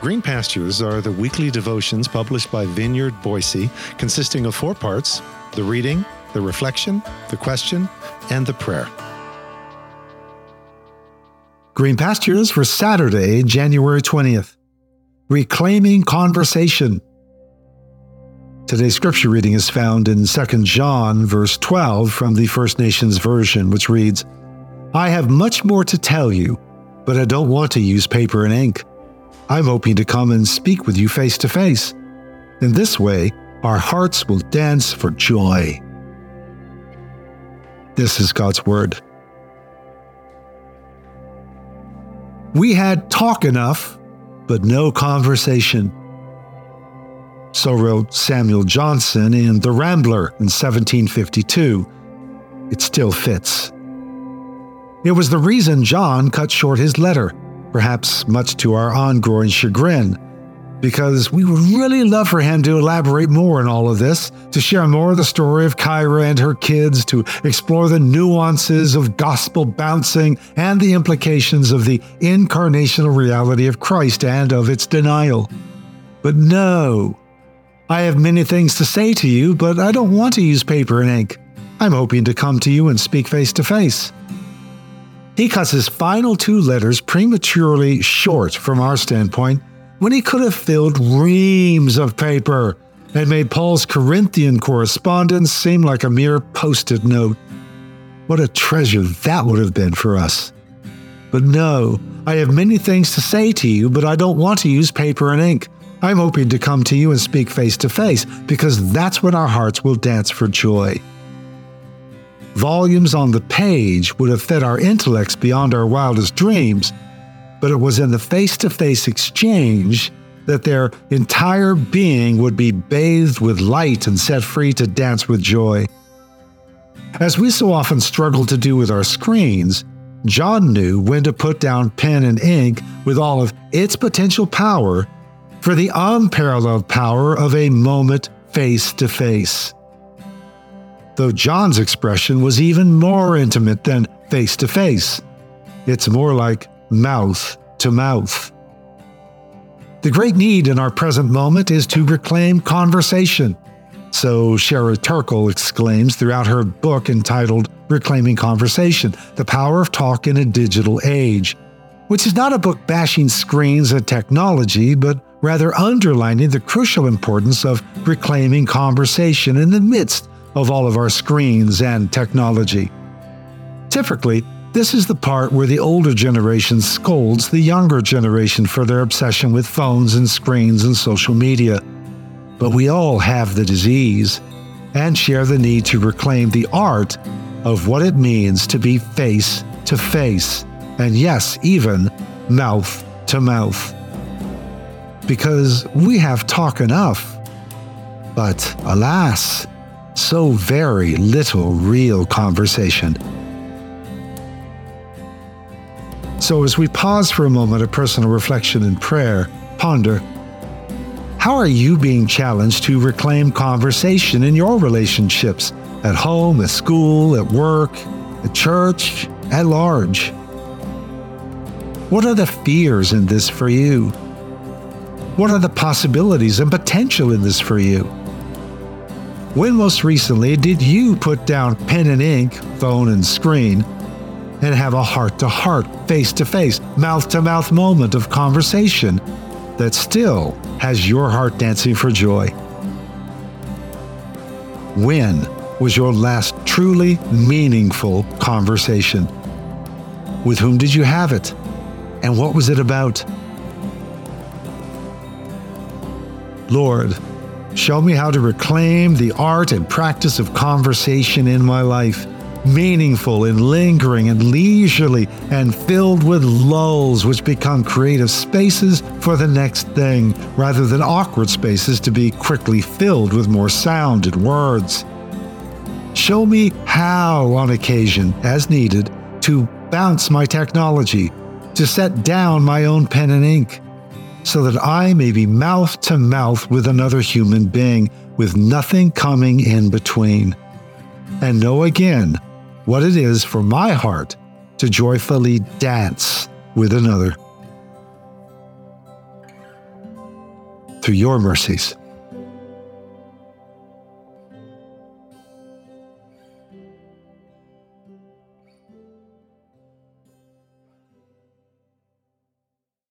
Green Pastures are the weekly devotions published by Vineyard Boise, consisting of four parts the reading, the reflection, the question, and the prayer. Green Pastures for Saturday, January 20th. Reclaiming Conversation. Today's scripture reading is found in 2 John, verse 12 from the First Nations Version, which reads I have much more to tell you, but I don't want to use paper and ink. I'm hoping to come and speak with you face to face. In this way, our hearts will dance for joy. This is God's Word. We had talk enough, but no conversation. So wrote Samuel Johnson in The Rambler in 1752. It still fits. It was the reason John cut short his letter perhaps much to our ongoing chagrin, because we would really love for him to elaborate more on all of this, to share more of the story of Kyra and her kids, to explore the nuances of gospel bouncing and the implications of the incarnational reality of Christ and of its denial. But no, I have many things to say to you, but I don't want to use paper and ink. I'm hoping to come to you and speak face to face. He cuts his final two letters prematurely short from our standpoint when he could have filled reams of paper and made Paul's Corinthian correspondence seem like a mere post it note. What a treasure that would have been for us. But no, I have many things to say to you, but I don't want to use paper and ink. I'm hoping to come to you and speak face to face, because that's when our hearts will dance for joy. Volumes on the page would have fed our intellects beyond our wildest dreams, but it was in the face to face exchange that their entire being would be bathed with light and set free to dance with joy. As we so often struggle to do with our screens, John knew when to put down pen and ink with all of its potential power for the unparalleled power of a moment face to face though John's expression was even more intimate than face to face. It's more like mouth to mouth. The great need in our present moment is to reclaim conversation. So Sherry Turkle exclaims throughout her book entitled Reclaiming Conversation The Power of Talk in a Digital Age, which is not a book bashing screens and technology, but rather underlining the crucial importance of reclaiming conversation in the midst of all of our screens and technology. Typically, this is the part where the older generation scolds the younger generation for their obsession with phones and screens and social media. But we all have the disease and share the need to reclaim the art of what it means to be face to face, and yes, even mouth to mouth. Because we have talk enough. But alas, so very little real conversation. So, as we pause for a moment of personal reflection and prayer, ponder how are you being challenged to reclaim conversation in your relationships at home, at school, at work, at church, at large? What are the fears in this for you? What are the possibilities and potential in this for you? When most recently did you put down pen and ink, phone and screen, and have a heart to heart, face to face, mouth to mouth moment of conversation that still has your heart dancing for joy? When was your last truly meaningful conversation? With whom did you have it? And what was it about? Lord, Show me how to reclaim the art and practice of conversation in my life, meaningful and lingering and leisurely and filled with lulls which become creative spaces for the next thing, rather than awkward spaces to be quickly filled with more sound and words. Show me how, on occasion, as needed, to bounce my technology, to set down my own pen and ink so that I may be mouth to mouth with another human being with nothing coming in between, and know again what it is for my heart to joyfully dance with another. through your mercies.